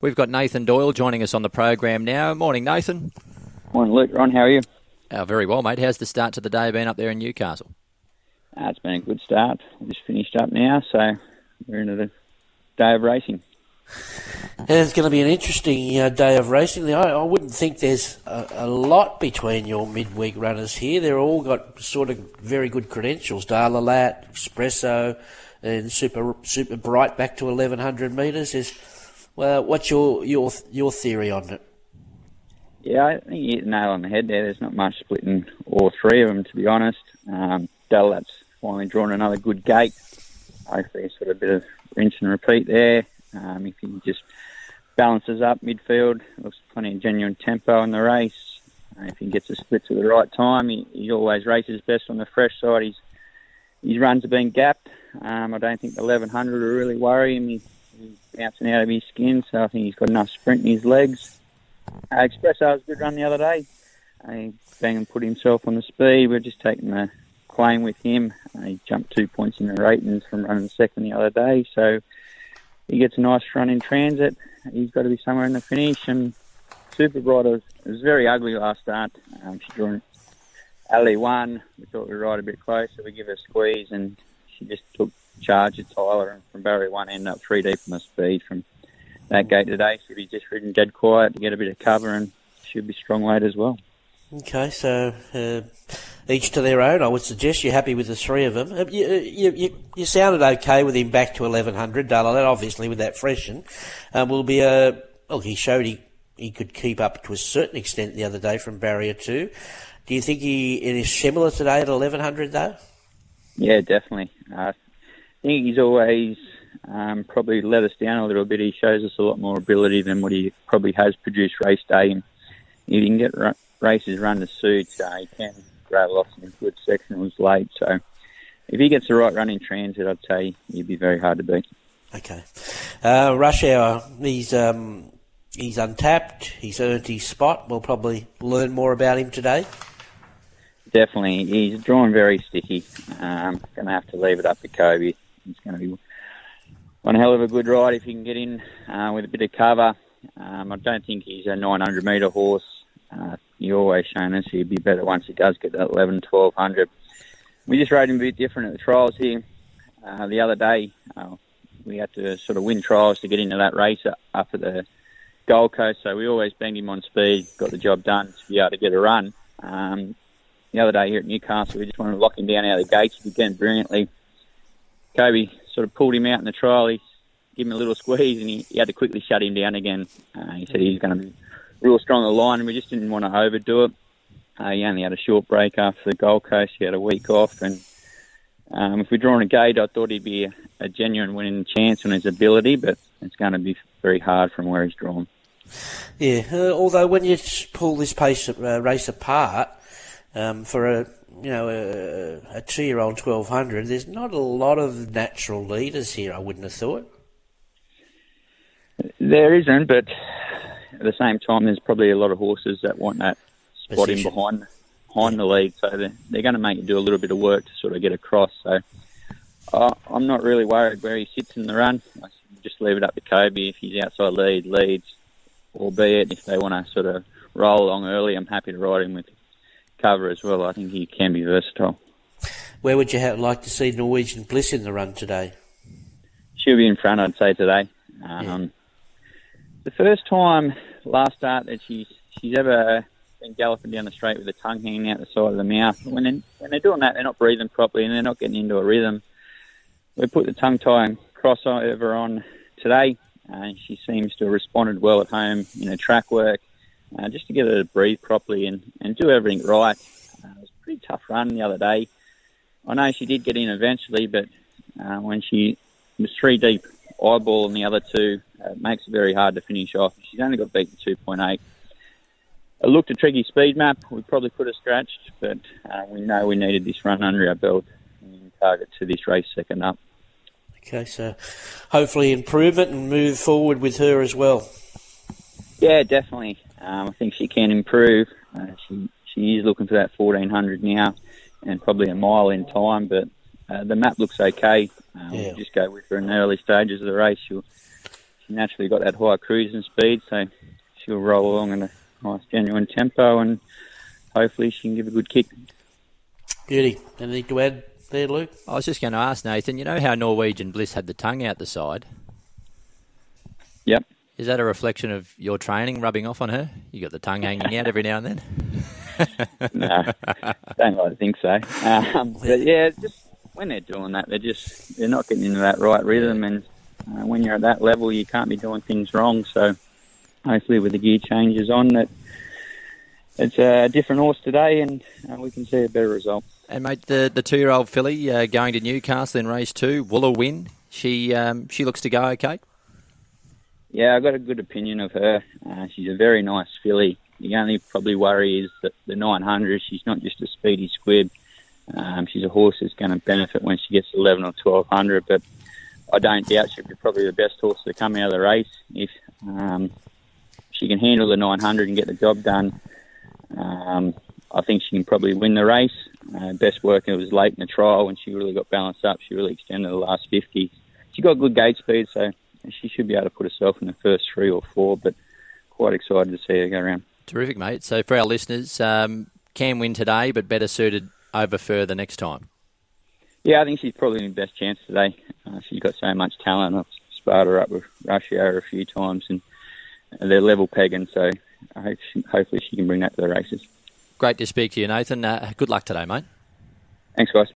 We've got Nathan Doyle joining us on the program now. Morning, Nathan. Morning, Luke. Ron, how are you? Uh, very well, mate. How's the start to the day been up there in Newcastle? Uh, it's been a good start. We just finished up now, so we're into the day of racing. It's going to be an interesting uh, day of racing. I, I wouldn't think there's a, a, lot between your midweek runners here. They're all got sort of very good credentials. Dalalat, Espresso, and Super Super Bright back to 1100 metres. Is well, what's your your your theory on it? Yeah, I think you hit the nail on the head there. There's not much splitting all three of them, to be honest. Um, finally drawn another good gate. Hopefully, sort of a bit of rinse and repeat there. Um, if he just balances up midfield, looks plenty of genuine tempo in the race. Uh, if he gets a split at the right time, he, he always races best on the fresh side. His his runs have been gapped. Um, I don't think the 1100 will really worry him. He, he's bouncing out of his skin, so I think he's got enough sprint in his legs. Uh, Espresso was a good run the other day. Uh, he bang and put himself on the speed. We're just taking the claim with him. Uh, he jumped two points in the ratings from running second the other day, so he gets a nice run in transit. He's got to be somewhere in the finish. And Super Bright was, was very ugly last start. Um, she drew Ali one. We thought we were right a bit closer. We give her a squeeze, and she just took charge of Tyler. And from barrier one, ended up three deep on the speed from that gate today. She'll be just ridden dead quiet to get a bit of cover, and she'll be strong weight as well. Okay, so uh, each to their own. I would suggest you're happy with the three of them. Uh, you, uh, you, you, you sounded okay with him back to 1100. Dalalat, obviously, with that freshen, um, will be a. Well, he showed he he could keep up to a certain extent the other day from barrier two. Do you think he it is similar today at 1100 though? Yeah, definitely. Uh, I think he's always um, probably let us down a little bit. He shows us a lot more ability than what he probably has produced race day. And he can get races run to suit, so he can grab lots in good sectionals late. So if he gets the right run in transit, I'd say he'd be very hard to beat. Okay. Uh, rush hour. He's um, he's untapped. He's earned his spot. We'll probably learn more about him today. Definitely, he's drawn very sticky. Um, going to have to leave it up to Kobe. He's going to be one hell of a good ride if he can get in uh, with a bit of cover. Um, I don't think he's a 900 metre horse. Uh, you always shown us he'd be better once he does get that 11, 1200. We just rode him a bit different at the trials here. Uh, the other day, uh, we had to sort of win trials to get into that race up at the Gold Coast, so we always banged him on speed, got the job done to be able to get a run. Um, the other day here at Newcastle, we just wanted to lock him down out of the gates. He began brilliantly. Kobe sort of pulled him out in the trial. He gave him a little squeeze, and he, he had to quickly shut him down again. Uh, he said he's going to be real strong on the line, and we just didn't want to overdo it. Uh, he only had a short break after the Gold Coast. He had a week off, and um, if we're drawing a gate, I thought he'd be a, a genuine winning chance on his ability, but it's going to be very hard from where he's drawn. Yeah, uh, although when you pull this pace, uh, race apart um, for a you know a, a two-year-old 1200, there's not a lot of natural leaders here. I wouldn't have thought. There isn't, but at the same time, there's probably a lot of horses that want that spot in behind behind yeah. the lead, so they're, they're going to make you do a little bit of work to sort of get across. So uh, I'm not really worried where he sits in the run. I just leave it up to Kobe if he's outside lead, leads, albeit if they want to sort of roll along early, I'm happy to ride him with cover as well. I think he can be versatile. Where would you have, like to see Norwegian Bliss in the run today? She'll be in front, I'd say today. Um, yeah. The first time last start that she's she's ever been galloping down the straight with the tongue hanging out the side of the mouth. When they, when they're doing that, they're not breathing properly and they're not getting into a rhythm. We put the tongue tie and crossover on today, and she seems to have responded well at home in her track work, uh, just to get her to breathe properly and, and do everything right. Uh, it was a pretty tough run the other day. I know she did get in eventually, but uh, when she was three deep, eyeball and the other two, uh, makes it very hard to finish off. She's only got beaten 2.8. I looked at Triggy speed map. We probably could have scratched, but uh, we know we needed this run under our belt and target to this race second up. Okay, so hopefully improvement and move forward with her as well. Yeah, definitely. Um, I think she can improve. Uh, she she is looking for that 1400 now, and probably a mile in time. But uh, the map looks okay. Uh, yeah. We'll just go with her in the early stages of the race. She'll she naturally got that high cruising speed, so she'll roll along in a nice, genuine tempo, and hopefully she can give a good kick. Beauty. Anything to add there, Luke? I was just going to ask Nathan. You know how Norwegian Bliss had the tongue out the side. Yep. Is that a reflection of your training rubbing off on her? You got the tongue hanging out every now and then. no, don't like to think so. Um, but yeah, just when they're doing that, they're just they're not getting into that right rhythm, and uh, when you're at that level, you can't be doing things wrong. So hopefully, with the gear changes on, that it's a different horse today, and uh, we can see a better result. And mate, the the two year old filly uh, going to Newcastle in race two, Wooler win. She um, she looks to go okay. Yeah, I've got a good opinion of her. Uh, she's a very nice filly. The only probably worry is that the 900, she's not just a speedy squib. Um, she's a horse that's going to benefit when she gets to 11 or 1200, but I don't doubt she'll be probably the best horse to come out of the race if um, she can handle the 900 and get the job done. Um, I think she can probably win the race. Uh, best work it was late in the trial when she really got balanced up. She really extended the last 50. She got good gate speed, so she should be able to put herself in the first three or four, but quite excited to see her go around. Terrific, mate. So for our listeners, um, can win today, but better suited over further next time. Yeah, I think she's probably the best chance today. Uh, she's got so much talent. I've sparred her up with Ratio a few times, and they're level pegging, so I hope she, hopefully she can bring that to the races. Great to speak to you, Nathan. Uh, good luck today, mate. Thanks, guys.